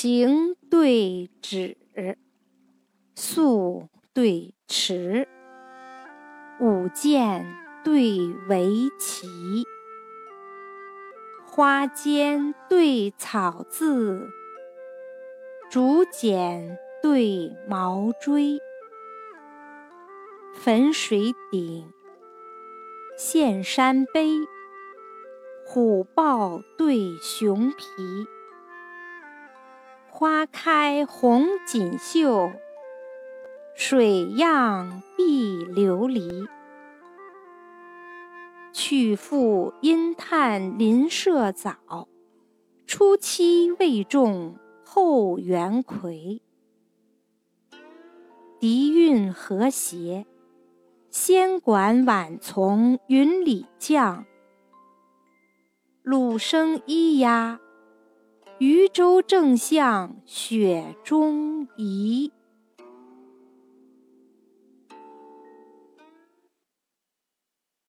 行对止，素对迟，舞剑对围棋，花间对草字，竹简对毛锥，汾水鼎，现山碑，虎豹对熊皮。花开红锦绣，水漾碧琉璃。去复因叹林舍早，初期未种后园葵。笛韵和谐，仙管晚从云里降。鲁声咿呀。渔舟正向雪中移。